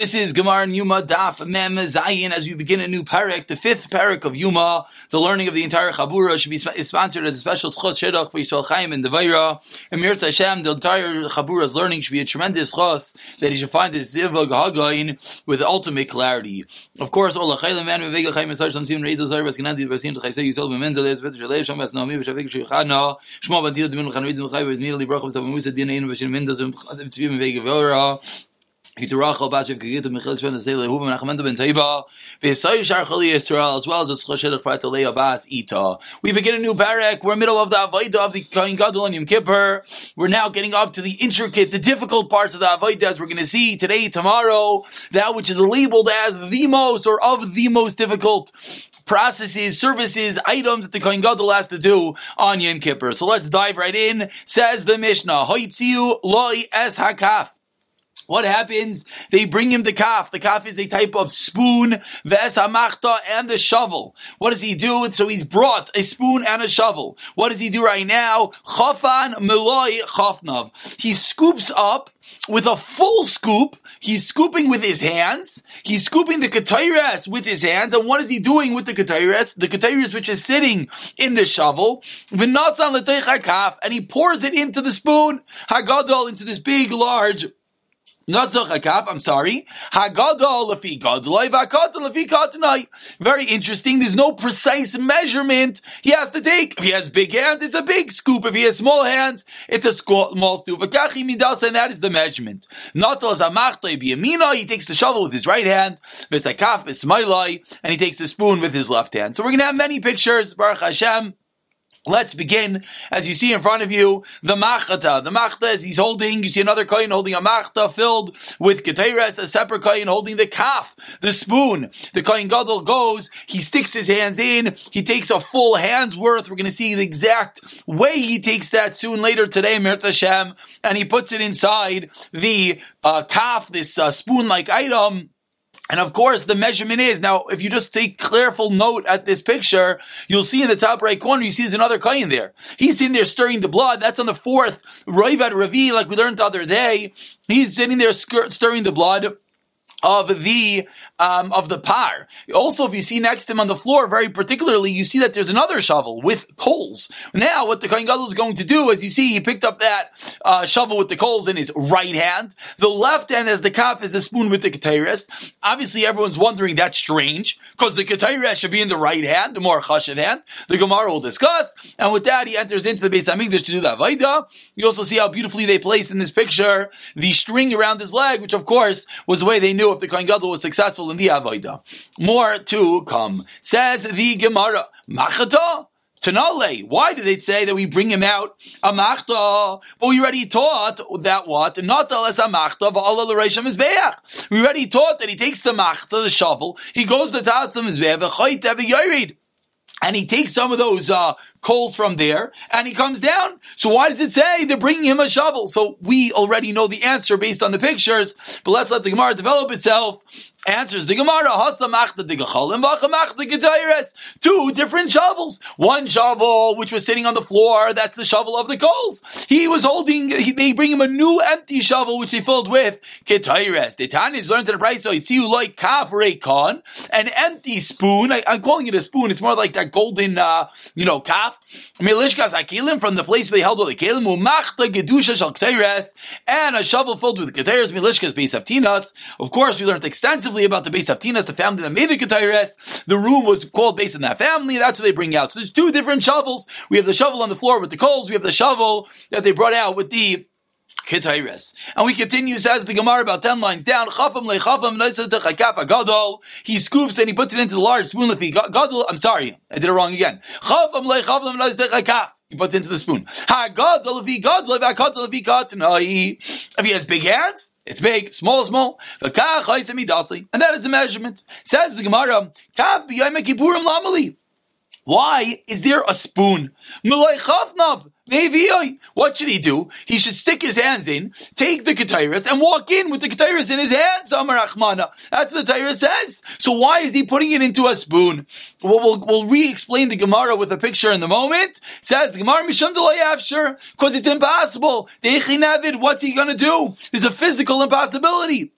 This is Gemara Yuma Daf Mem Zayin as we begin a new parak, the fifth parak of Yuma. The learning of the entire Chabura should be sponsored as a special schos shedach for Yisrael Chaim and Devaira. And Mir Hashem, the entire Chabura's learning should be a tremendous schos that he should find this zivag hagain with ultimate clarity. Of course, all Chayim man Vega Chaim Esar Sham Sim Reizel Zar Baskinanti Basin Chaysay Yisrael Bemendel Es Vetter Shalei Sham Bas Naomi V'Shavik Shechana Shmo Bantil Dimin Chan Rizim Chay V'Zmir Li Brachim Sav Musa Dinayin V'Shin Mendes V'Tzvim Vega V'Ora Ben Teiba Yisrael as well as the Schoshet Frat Alei Abbas Ita. We begin a new parak. We're middle of the Avodah of the Kohen Gadol and Yom Kippur. We're now getting up to the intricate, the difficult parts of the Avodah as we're going to see today, tomorrow. That which is labeled as the most or of the most difficult processes, services, items that the Kohen Gadol has to do on Yom Kippur. So let's dive right in. Says the Mishnah, Hoitziu loi es hakaf. What happens? They bring him the kaf. The kaf is a type of spoon, the esamachta, and the shovel. What does he do? So he's brought a spoon and a shovel. What does he do right now? Chafan meloi chafnav. He scoops up with a full scoop. He's scooping with his hands. He's scooping the ketayres with his hands. And what is he doing with the ketayres? The ketayres which is sitting in the shovel. And he pours it into the spoon. Hagadol into this big, large I'm sorry. Very interesting. There's no precise measurement he has to take. If he has big hands, it's a big scoop. If he has small hands, it's a small scoop. And that is the measurement. He takes the shovel with his right hand, and he takes the spoon with his left hand. So we're going to have many pictures. Baruch Hashem. Let's begin. As you see in front of you, the machata. The machta is he's holding, you see another coin holding a machta filled with keteres, a separate coin holding the kaf, the spoon. The Kohen Gadol goes, he sticks his hands in, he takes a full hand's worth. We're going to see the exact way he takes that soon later today, Mirta Hashem, and he puts it inside the uh, this uh, spoon-like item and of course, the measurement is now. If you just take careful note at this picture, you'll see in the top right corner. You see there's another kohen there. He's sitting there stirring the blood. That's on the fourth Raivad Ravi, like we learned the other day. He's sitting there stirring the blood of the um, of the par. Also, if you see next to him on the floor, very particularly, you see that there's another shovel with coals. Now, what the Kohen Gadol is going to do, as you see, he picked up that uh, shovel with the coals in his right hand. The left hand has the kaf is a spoon with the ketairis. Obviously, everyone's wondering that's strange because the ketairis should be in the right hand, the more chashiv hand. The Gemara will discuss, and with that, he enters into the Beis Hamikdash to do that vaida. You also see how beautifully they place in this picture the string around his leg, which of course was the way they knew if the Kohen Gadol was successful in the Avodah. More to come. Says the Gemara, Machata? Tanale. Why did they say that we bring him out a machta? But we already taught that what? Not as a machta, v'ala l'reisham is We already taught that he takes the machta, the shovel, he goes to tatzim is v'chayt and he takes some of those uh, coals from there and he comes down. So why does it say they're bringing him a shovel? So we already know the answer based on the pictures, but let's let the Gemara develop itself Answers the Gemara, Two different shovels. One shovel, which was sitting on the floor, that's the shovel of the coals. He was holding, he, they bring him a new empty shovel, which they filled with ketayres. The Tanyas learned to the price, so you see you like kon, an empty spoon. I, am calling it a spoon. It's more like that golden, uh, you know, kaf. Milishkas akilim from the place they held all the kelim, umachta gedusha shal and a shovel filled with ketayres, milishkas Beis Avtinas. Of course, we learned extensively about the Beis Avtinas, the family that made the Ketaires. The room was called based on that family. That's what they bring out. So there's two different shovels. We have the shovel on the floor with the coals. We have the shovel that they brought out with the Ketairis. And we continue, says the Gemara about 10 lines down, Chafam le Chafam gadol. He scoops and he puts it into the large spoon. Gadol, I'm sorry, I did it wrong again. Chafam le Chafam he puts it into the spoon. If he has big hands, it's big. Small, small. And that is the measurement. Says the Gemara, why is there a spoon? What should he do? He should stick his hands in, take the ketairis, and walk in with the ketairis in his hands. Amar Achmana. That's what the Torah says. So why is he putting it into a spoon? Well, we'll, we'll re-explain the Gemara with a picture in the moment. It says Gemara Mishum Afshir because it's impossible. What's he going to do? There's a physical impossibility.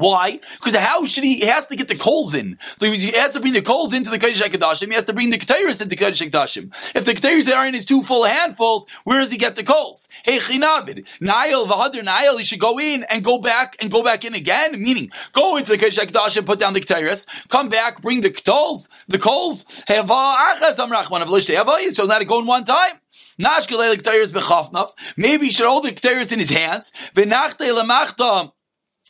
Why? Because how should he? He has to get the coals in. He has to bring the coals into the Kodesh Hakadoshim. He has to bring the Ketairis into Kodesh Hakadoshim. If the Ketairis are in his two full handfuls, where does he get the coals? Hey, Chinavid, Nile, Vahadir Nile, he should go in and go back and go back in again. Meaning, go into the Kodesh Hakadoshim, put down the Ketairis, come back, bring the coals, the coals. So let it go in one time. Maybe he should hold the Ketairis in his hands.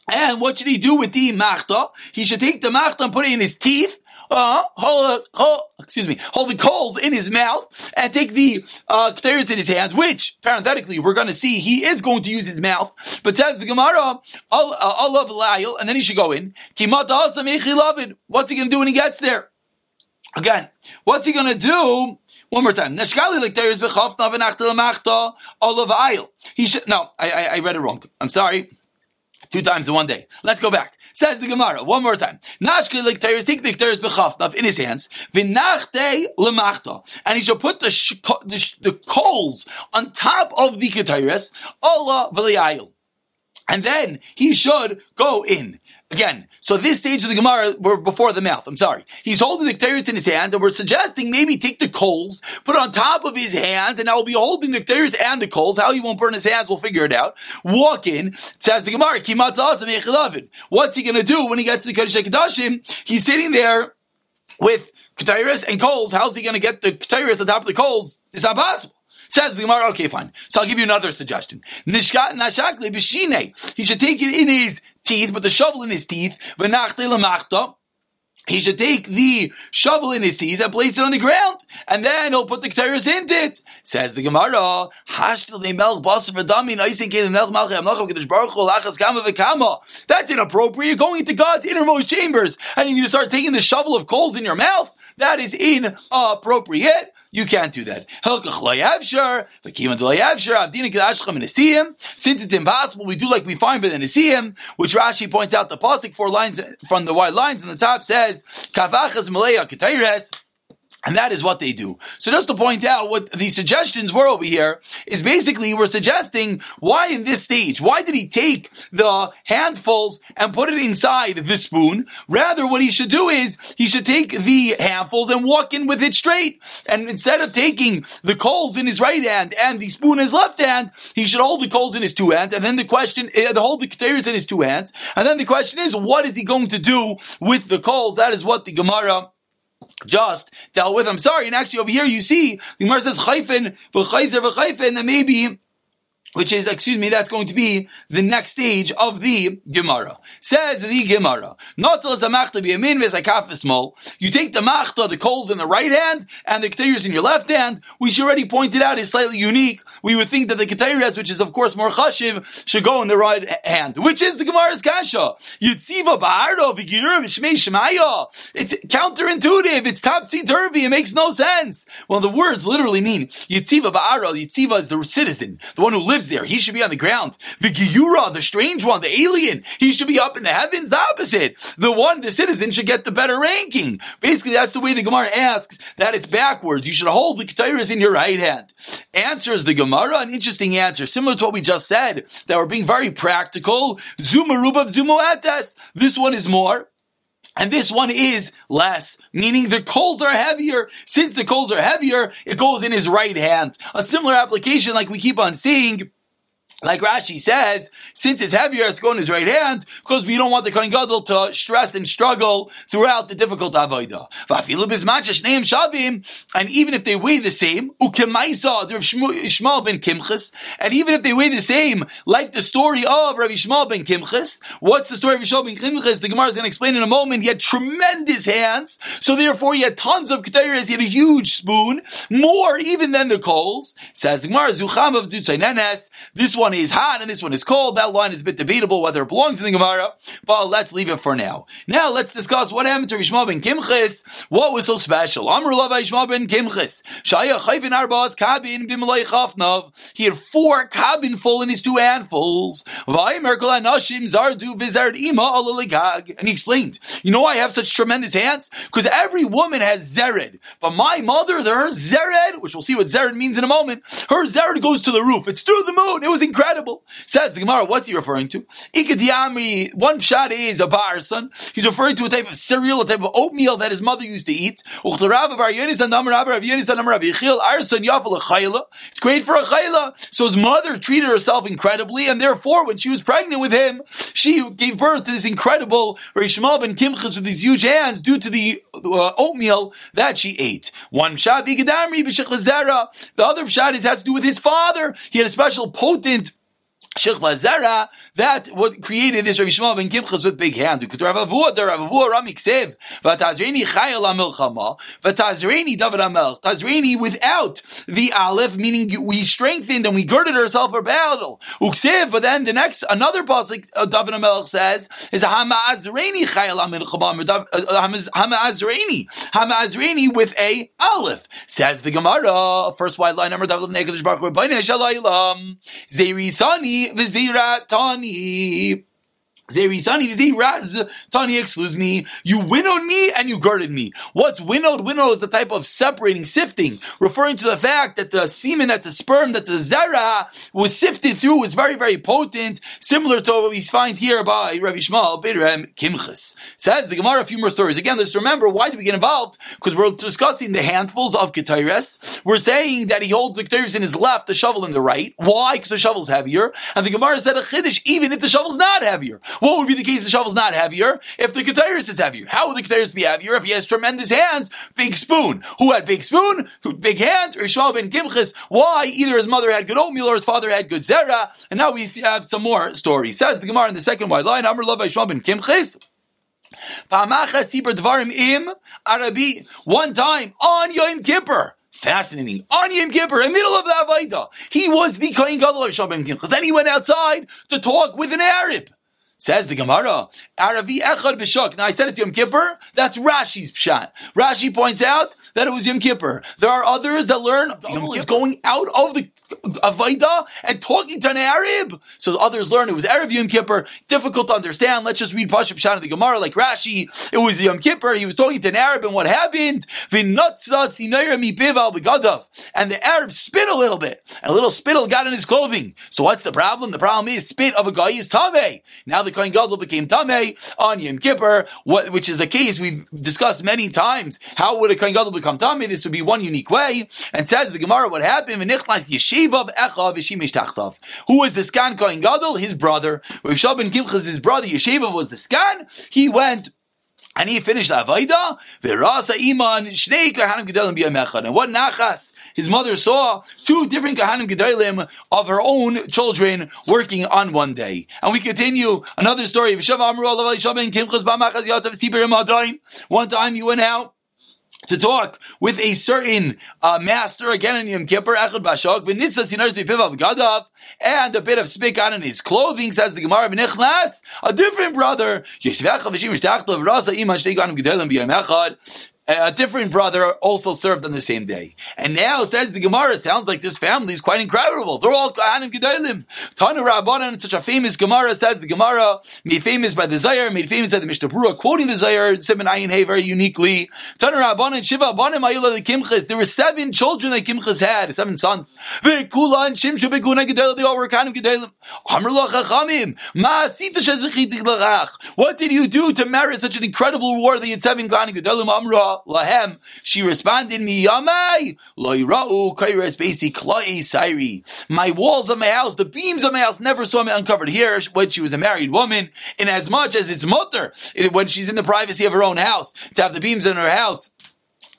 And what should he do with the machta? He should take the machta and put it in his teeth. Uh, hold, hold, excuse me, hold the coals in his mouth and take the uh, in his hands, which parenthetically we're going to see he is going to use his mouth. But says the Gemara, Allah uh, and then he should go in. What's he going to do when he gets there? Again, what's he going to do? One more time. Neshkali like there is bechafna v'nachta olav He should. No, I, I I read it wrong. I'm sorry. Two times in one day. Let's go back. Says the Gemara, one more time. In his hands, and he shall put the, sh- the, sh- the coals on top of the ketairis, Allah. And then he should go in. Again, so this stage of the Gemara, we're before the mouth. I'm sorry. He's holding the Ketairis in his hands, and we're suggesting maybe take the coals, put on top of his hands, and we'll be holding the Ketairis and the coals. How he won't burn his hands, we'll figure it out. Walk in, says the Gemara. What's he gonna do when he gets to the Kodesh HaKadoshim? He's sitting there with Ketairis and coals. How's he gonna get the Ketairis on top of the coals? It's not possible. Says the Gemara, okay, fine. So I'll give you another suggestion. Nishkat nashakli b'shine. He should take it in his teeth, but the shovel in his teeth. He should take the shovel in his teeth and place it on the ground, and then he'll put the ketairis in it. Says the Gemara, That's inappropriate. You're going into God's innermost chambers, and you need to start taking the shovel of coals in your mouth. That is inappropriate. You can't do that. Since it's impossible, we do like we find by the Nesiim, which Rashi points out the pasuk four lines from the white lines on the top says. And that is what they do. So just to point out what the suggestions were over here is basically we're suggesting why in this stage, why did he take the handfuls and put it inside the spoon? Rather, what he should do is he should take the handfuls and walk in with it straight. And instead of taking the coals in his right hand and the spoon in his left hand, he should hold the coals in his two hands. And then the question, uh, hold the keters in his two hands. And then the question is, what is he going to do with the coals? That is what the Gemara just dealt with. I'm sorry, and actually over here you see the Gemara says chayfen v'chayzer v'chayfen, and maybe which is, excuse me, that's going to be the next stage of the Gemara. Says the Gemara, not You take the machta, the coals in the right hand, and the ketayers in your left hand, which you already pointed out is slightly unique. We would think that the ketayers, which is of course more chashiv, should go in the right hand, which is the Gemara's kasha. Yitziva ba'ardo shemaya. It's counterintuitive. It's topsy-turvy. It makes no sense. Well, the words literally mean Yitziva ba'ardo. Yitziva is the citizen, the one who lives lives there. He should be on the ground. The Giyura, the strange one, the alien, he should be up in the heavens. The opposite. The one, the citizen, should get the better ranking. Basically, that's the way the Gemara asks that it's backwards. You should hold the Ketairis in your right hand. Answers the Gemara, an interesting answer, similar to what we just said, that we're being very practical. Zumarubav Zumoatas. This one is more. And this one is less, meaning the coals are heavier. Since the coals are heavier, it goes in his right hand. A similar application like we keep on seeing like Rashi says, since it's heavier, it's going in his right hand, because we don't want the Kohen Gadol to stress and struggle throughout the difficult Avodah. And even if they weigh the same, and even if they weigh the same, like the story of Rabbi Shmuel ben Kimchis, what's the story of Shmuel ben Kimchis? The Gemara is going to explain in a moment. He had tremendous hands, so therefore he had tons of ketairas, he had a huge spoon, more even than the coals. Says Gemara, Zucham of this one one is hot and this one is cold. That line is a bit debatable whether it belongs in the Gemara, but let's leave it for now. Now let's discuss what happened to Rishma ben Kimchis. What was so special? Amr Rishma ben Kimchis. Shaya chayvin arbaz kabin b'malay chafnav. He had four kabin full in his two handfuls. And he explained, you know I have such tremendous hands? Because every woman has zered. But my mother, her zered, which we'll see what zered means in a moment, her zered goes to the roof. It's through the moon. It was incredible incredible. Says the Gemara, what's he referring to? Ikadiami, one shot is a bar son. He's referring to a type of cereal, a type of oatmeal that his mother used to eat. It's great for a chayla. So his mother treated herself incredibly, and therefore, when she was pregnant with him, she gave birth to this incredible Rishmal ben Kimchas with these huge hands due to the uh, oatmeal that she ate. One shot, the other shot has to do with his father. He had a special potent Shechma Zera, that what created this Rav Shmuel ben Kimchas with big hands. Because Rav Avua, the Rav Avua Rami Ksev, Vatazreini Chayel HaMilchama, Vatazreini David HaMelch, Tazreini without the Aleph, meaning we strengthened and we girded ourselves for battle. Uksev, but then the next, another pasuk uh, David HaMelch says, is Hamazreini Chayel HaMilchama, uh, Hamazreini, Hamazreini with a Aleph. Says the Gemara, first white line number, David Nekadish Baruch Hu, Zerisani, v'zira tani. Tani, excuse me. You winnowed me and you girded me. What's winnowed? Winnow is a type of separating, sifting, referring to the fact that the semen, that the sperm, that the zera was sifted through was very, very potent, similar to what we find here by Rabbi Shmuel Bidram Kimchas. Says the Gemara a few more stories. Again, let's remember why did we get involved? Because we're discussing the handfuls of Ketaires. We're saying that he holds the Ketaires in his left, the shovel in the right. Why? Because the shovel's heavier. And the Gemara said a Chiddush, even if the shovel's not heavier. What would be the case if the shovel's not heavier? If the Ketairis is heavier. How would the Ketairis be heavier? If he has tremendous hands, big spoon. Who had big spoon? Big hands? Rishal ben Gimchis. Why? Either his mother had good oatmeal or his father had good zera. And now we have some more stories. Says the Gemara in the second white line, Amr Love Rishal ben Kimchis. One time on Yom Kippur, Fascinating. On Yom Kippur, in the middle of the Avaida, he was the Kohen Gadol of Shabbat. Then he went outside to talk with an Arab. Says the Gemara, Aravi Echad B'Shok. Now I said it's Yom Kippur. That's Rashi's pshat. Rashi points out that it was Yom Kippur. There are others that learn oh, it's going out of the Avaida and talking to an Arab. So others learn it was Arab Yom Kippur. Difficult to understand. Let's just read Pashup Pshat of the Gemara like Rashi. It was Yom Kippur. He was talking to an Arab and what happened? And the Arab spit a little bit. And a little spittle got in his clothing. So what's the problem? The problem is spit of a guy is Tameh. Now the Kohen Gadol became Tameh on Yom Kippur, which is a case we've discussed many times. How would a Kohen Gadol become Tameh? This would be one unique way. And says the Gemara what happened? Shivav Echav Yishimish Tachtav. Who was the Skan Kohen Gadol? His brother. Rav Shabin Kimchas, his brother, Yeshiva was the Skan. He went and he finished Avaida. Verasa Iman Shnei Kahanim Gedalim B'Yamechad. And what Nachas? His mother saw two different Kahanim Gedalim of her own children working on one day. And we continue another story. One time he went out to talk with a certain uh, master again in Yom Kippur, Echad Bashok, Gadav, and a bit of spit got in his clothing, says the Gemara V'nichnas, a different brother, a different brother also served on the same day. And now says the Gemara, sounds like this family is quite incredible. They're all Kohanim Gedalim. Tanu Rabbanan, such a famous Gemara, says the Gemara, made famous by the Zayar, made famous by the Mishnah Berurah, quoting the Zayar, Simon Ayin Hay very uniquely. Tanu Rabbanan, Shiva Abanim Ayula the Kimchas. There were seven children that Kimchas had, seven sons. Ve'kula and they all were Kohanim Gedalim. Amr Lo Chachamim, Ma L'Rach. What did you do to merit such an incredible reward that you had seven Kohanim Gedalim? Amra, lahem. She responded, "Mi yamai loyrau kairas basi klai sairi." My walls of my house, the beams of my house, never saw me uncovered. Here, when she was a married woman, in as much as it's mother, eh, when she's in the privacy of her own house, to have the beams in her house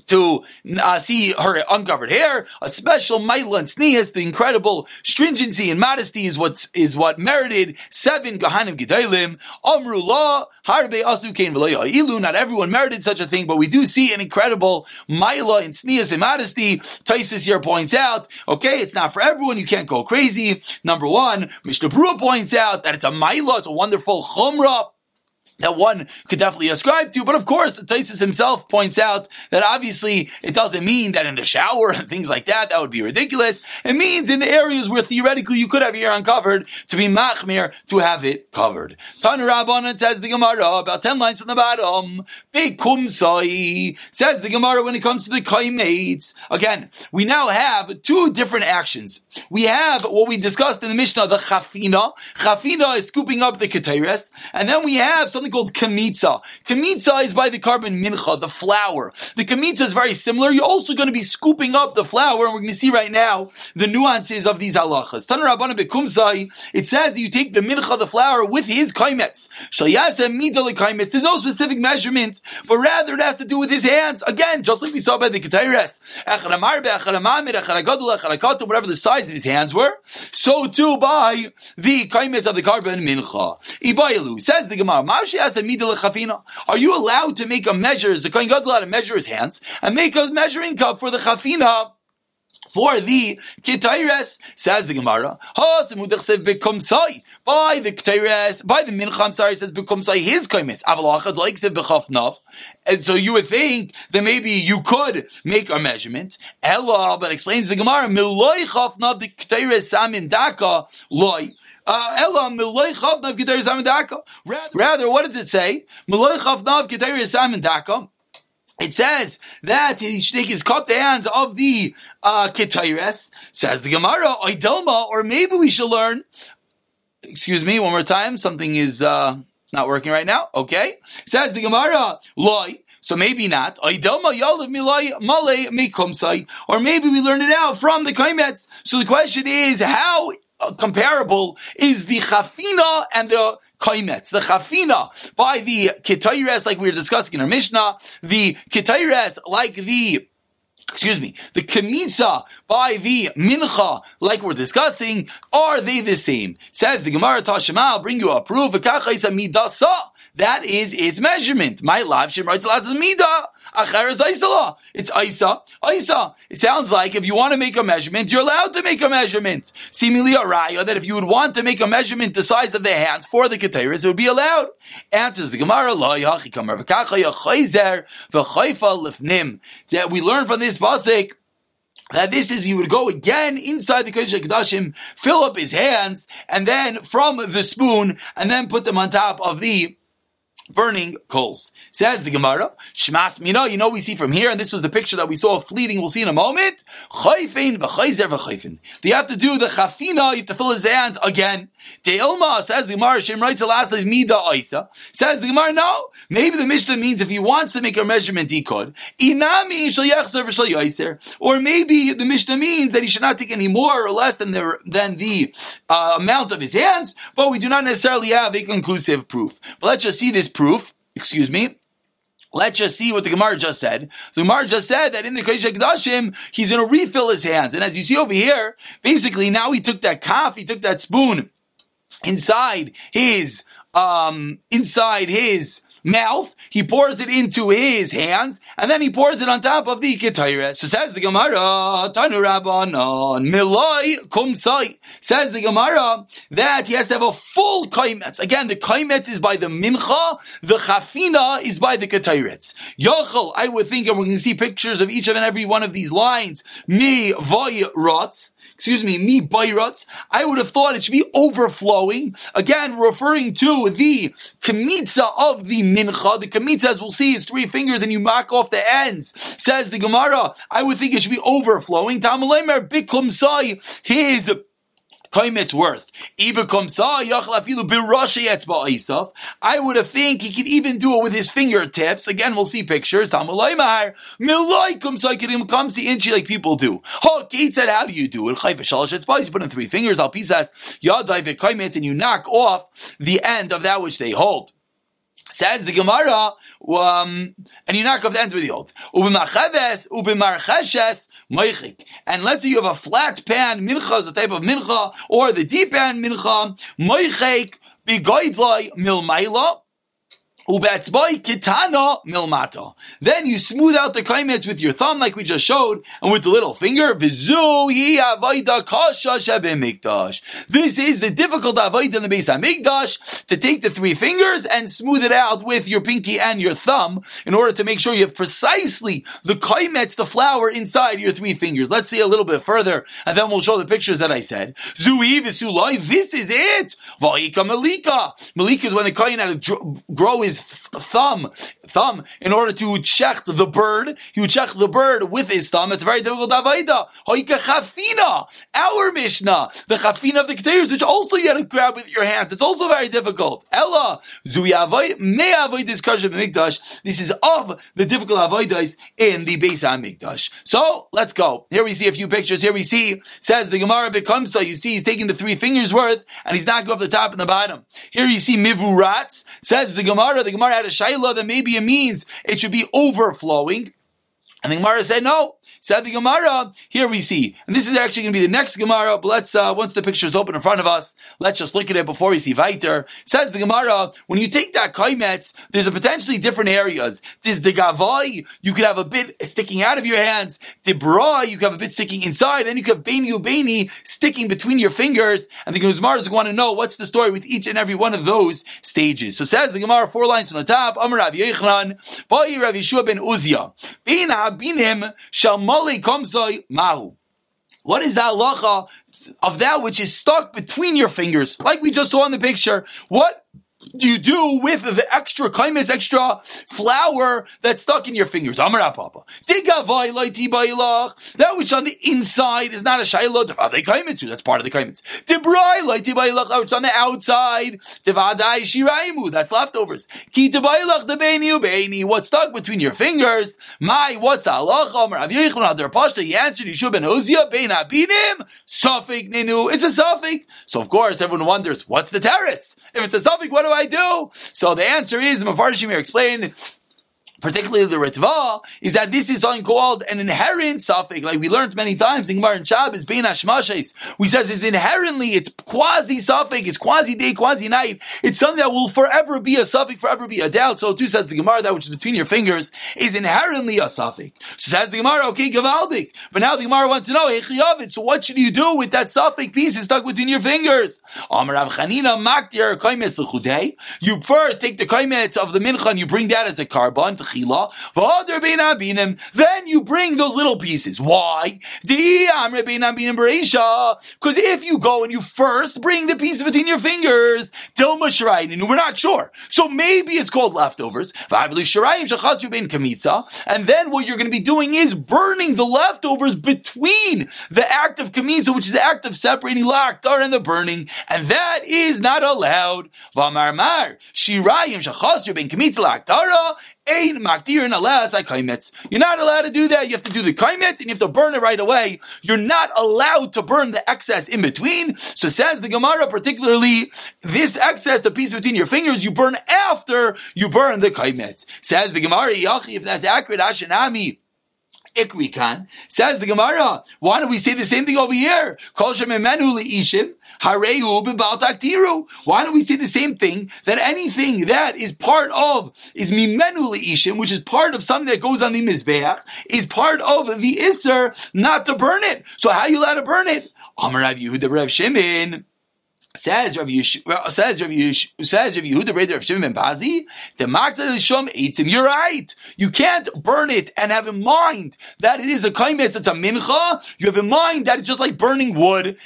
to uh, see her uncovered hair, a special maila and sneas, the incredible stringency and modesty is what is what merited seven Gahanim Gedalim. Amru law harbe asu kain ilu. Not everyone merited such a thing, but we do see an incredible maila and sneas and modesty. Taisis here points out, okay, it's not for everyone. You can't go crazy. Number one, Mishnah Berurah points out that it's a maila, it's a wonderful chumrah that one could definitely ascribe to. But of course, Taisus himself points out that obviously it doesn't mean that in the shower and things like that, that would be ridiculous. It means in the areas where theoretically you could have your hair uncovered to be machmir to have it covered. Tanu Rabbanan says the Gemara about 10 lines from the bottom. Big kumsai says the Gemara when it comes to the kaimates. Again, we now have two different actions. We have what we discussed in the Mishnah, the chafina. Chafina is scooping up the keteres. And then we have something called kamitza. Kamitza is by the korban mincha, the flour. The kamitza is very similar. You're also going to be scooping up the flour, and we're going to see right now the nuances of these halachas. Tan Rabbana bekumzai, it says you take the mincha, the flour, with his kaimetz. There's no specific measurement, but rather it has to do with his hands. Again, just like we saw by the Ketaires. Whatever the size of his hands were, so too by the kaimetz of the korban mincha. Ibayalu, says the Gemara, are you allowed to make a measure? Is the Kohen Gadol allowed to measure his hands and make a measuring cup for the chafina? for the Ketires, says the Gemara. By the Ketires, by the Mincha, I'm sorry, says Bekumsai, his Kaimis. Avalachad likes it. And so you would think that maybe you could make a measurement. Ella, but explains the Gemara, Miloi Chafnav, the Ketires Samin Daka, Loi. Uh, Rather, what does it say? It says that shtick is cut the hands of the uh, Ketires. Says the Gemara, Oidelma, or maybe we should learn. Excuse me, one more time. Something is uh, not working right now. Okay. Says the Gemara, Loi. So maybe not. Or maybe we learned it out from the Kaimets. So the question is, how Uh, comparable is the chafina and the kaimetz. The chafina by the ketayres, like we were discussing in our Mishnah, the ketayres, like the excuse me, the kamitza by the mincha, like we're discussing, are they the same? Says the Gemara Tashema, I'll bring you a proof. That is its measurement. My life, Shem writes midah. It's Isa. Isa. It sounds like if you want to make a measurement, you're allowed to make a measurement. Seemingly a raya that if you would want to make a measurement the size of the hands for the keteris, it would be allowed. Answers the Gemara, La Yachikam Ravakacha Lifnim. that we learn from this pasuk that this is he would go again inside the Kodesh Kedashim, fill up his hands, and then from the spoon, and then put them on top of the burning coals. Says the Gemara, Shmas Mina, you know we see from here, and this was the picture that we saw fleeting, we'll see in a moment, Chayfin v'chayzer v'chayfin. You have to do the chafina, you have to fill his hands again. De'ilma, says the Gemara, Shem writes last is Mida Isa. Says the Gemara, no, maybe the Mishnah means if he wants to make a measurement, he could. Inami shal yachzer v'shal. Or maybe the Mishnah means that he should not take any more or less than the, than the uh, amount of his hands, but we do not necessarily have a conclusive proof. But let's just see this proof proof, excuse me, Let's just see what the Gemara just said. The Gemara just said that in the Kodesh Kedashim, he's going to refill his hands. And as you see over here, basically now he took that calf, he took that spoon inside his, um, inside his mouth, he pours it into his hands, and then he pours it on top of the ketayret. So says the Gemara, Tanu Rabbanon, Miloi Kumsai. Says the Gemara that he has to have a full kaimetz. Again, the kaimetz is by the mincha, the chafina is by the ketayret. Yochel, I would think, and we're going to see pictures of each and every one of these lines, mi voy rots, excuse me, mi bayrots, I would have thought it should be overflowing. Again, referring to the kamitza of the mincha. The kamitza, as we'll see, is three fingers and you mark off the ends. Says the Gemara, I would think it should be overflowing. Tamalemer bikum sai, his Kaimet's worth. I would have think he could even do it with his fingertips. Again, we'll see pictures. Like people do. Kate said, how do you do it? You put in three fingers, and you knock off the end of that which they hold. Says the Gemara, um, and you knock off the end with the old. And let's say you have a flat pan, mincha is a type of mincha, or the deep pan mincha, moichik, begoidlai milmaila. Then you smooth out the kaimetz with your thumb, like we just showed, and with the little finger. This is the difficult avodah in the Beis Hamikdash to take the three fingers and smooth it out with your pinky and your thumb in order to make sure you have precisely the kaimetz, the flour inside your three fingers. Let's see a little bit further, and then we'll show the pictures that I said. This is it. Malika. Is when the to grow thumb, thumb, in order to check the bird. He would check the bird with his thumb. It's very difficult. Avaida. Hoika chafina. Our Mishnah. The chafina of the keteiros, which also you had to grab with your hands. It's also very difficult. Ella. May avoid this kasha mikdash. This is of the difficult avoidas in the Beis HaMikdash. So, let's go. Here we see a few pictures. Here we see, says the Gemara becomes so. You see, he's taking the three fingers worth, and he's not going off the top and the bottom. Here you see mivuratz. Says the Gemara, the Gemara had a shaila that maybe it means it should be overflowing. And the Gemara said, no, Said the Gemara, here we see, and this is actually going to be the next Gemara, but let's, uh, once the picture is open in front of us, let's just look at it before we see Weiter. Says the Gemara, when you take that kaimetz, there's a potentially different areas. There's the Gavai, you could have a bit sticking out of your hands. The Bra, you could have a bit sticking inside. Then you could have Beini Ubeini sticking between your fingers. And the Gemara is going to know what's the story with each and every one of those stages. So says the Gemara, four lines from the top, Amar Rav Yechran, Ba'i Rav Yeshua ben Uzia, Bein Habinim Shal mahu. What is that halacha of that which is stuck between your fingers, like we just saw in the picture? What you do with the extra kaimis, extra flour that's stuck in your fingers? Amar Papa. That which on the inside is not a shayla, that's part of the kaimitz. That which on the outside, that's leftovers. What's stuck between your fingers? My, what's the halacha? He answered, Yeshua ben Hosea, bein abinim, safik ninu. It's a safik. So of course, everyone wonders, what's the teretz? If it's a safik, what do I do? So the answer is, Mafarshim here explain, particularly the Ritva, is that this is something called an inherent suffix, like we learned many times in Gemara and Shabbos, being Hashmashes, we says it's inherently, it's quasi suffix, it's quasi day, quasi night, it's something that will forever be a suffix, forever be a doubt. So too says the Gemara, that which is between your fingers is inherently a suffix. So says the Gemara, okay, Gavaldik. But now the Gemara wants to know, so what should you do with that suffix piece is stuck between your fingers? You first take the kaimetz of the mincha and you bring that as a korban, then you bring those little pieces. Why? Because if you go and you first bring the piece between your fingers, and we're not sure. So maybe it's called leftovers. And then what you're going to be doing is burning the leftovers between the act of kamisa, which is the act of separating laktar and the burning, and that is not allowed. You're not allowed to do that. You have to do the kaimet and you have to burn it right away. You're not allowed to burn the excess in between. So says the Gemara, particularly this excess, the piece between your fingers, you burn after you burn the kaimet. Says the Gemara, if that's accurate, Ashanami. Ikrikan says the Gemara. Why don't we say the same thing over here? Why don't we say the same thing that anything that is part of is mimenu leishim, which is part of something that goes on the mizbeach, is part of the iser not to burn it. So how you allowed to burn it? Amar Rav Yehuda Rav Shimon. Says Rabbi Yesh, says Rabbi Yesh, says Rabbi Yehuda of Shimon ben Pazi, the Magdal Shom him. You're right. You can't burn it and have in mind that it is a kaimetz, it's a mincha. You have in mind that it's just like burning wood.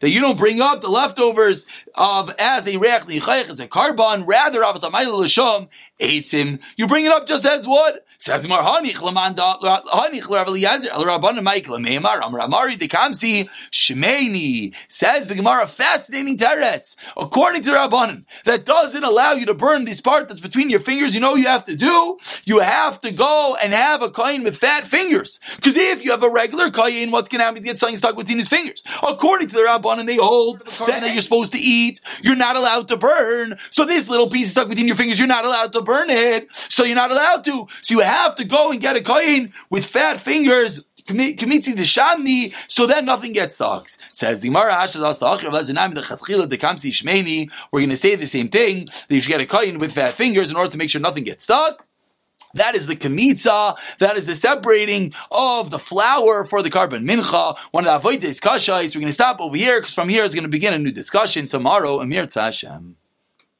That you don't bring up the leftovers of as a reach nichayach, as a korban, rather of a l'shom him. You bring it up just as wood. Says Mar Hanich Lamanda Hanich Rav Eliezer El Rabban Mike Lamemar Amar Amari Dekamsi Shmeini says the Gemara fascinating teretz according to the Rabbanan that doesn't allow you to burn this part that's between your fingers. You know you have to do. You have to go and have a coin with fat fingers because if you have a regular coin, what's going to happen? You get something stuck between his fingers. According to the Rabbanan, they hold that, that you're supposed to eat. You're not allowed to burn. So this little piece stuck between your fingers, you're not allowed to burn it. So you're not allowed to. So you have to go and get a coin with fat fingers Kamitzi Deshani, so then nothing gets stuck. Says the Mara We're going to say the same thing, that you should get a kain with fat fingers in order to make sure nothing gets stuck. That is the kamitza. That is the separating of the flour for the korban mincha. One of the avoides kashais. We're going to stop over here because from here is going to begin a new discussion tomorrow. Amir Tzashem.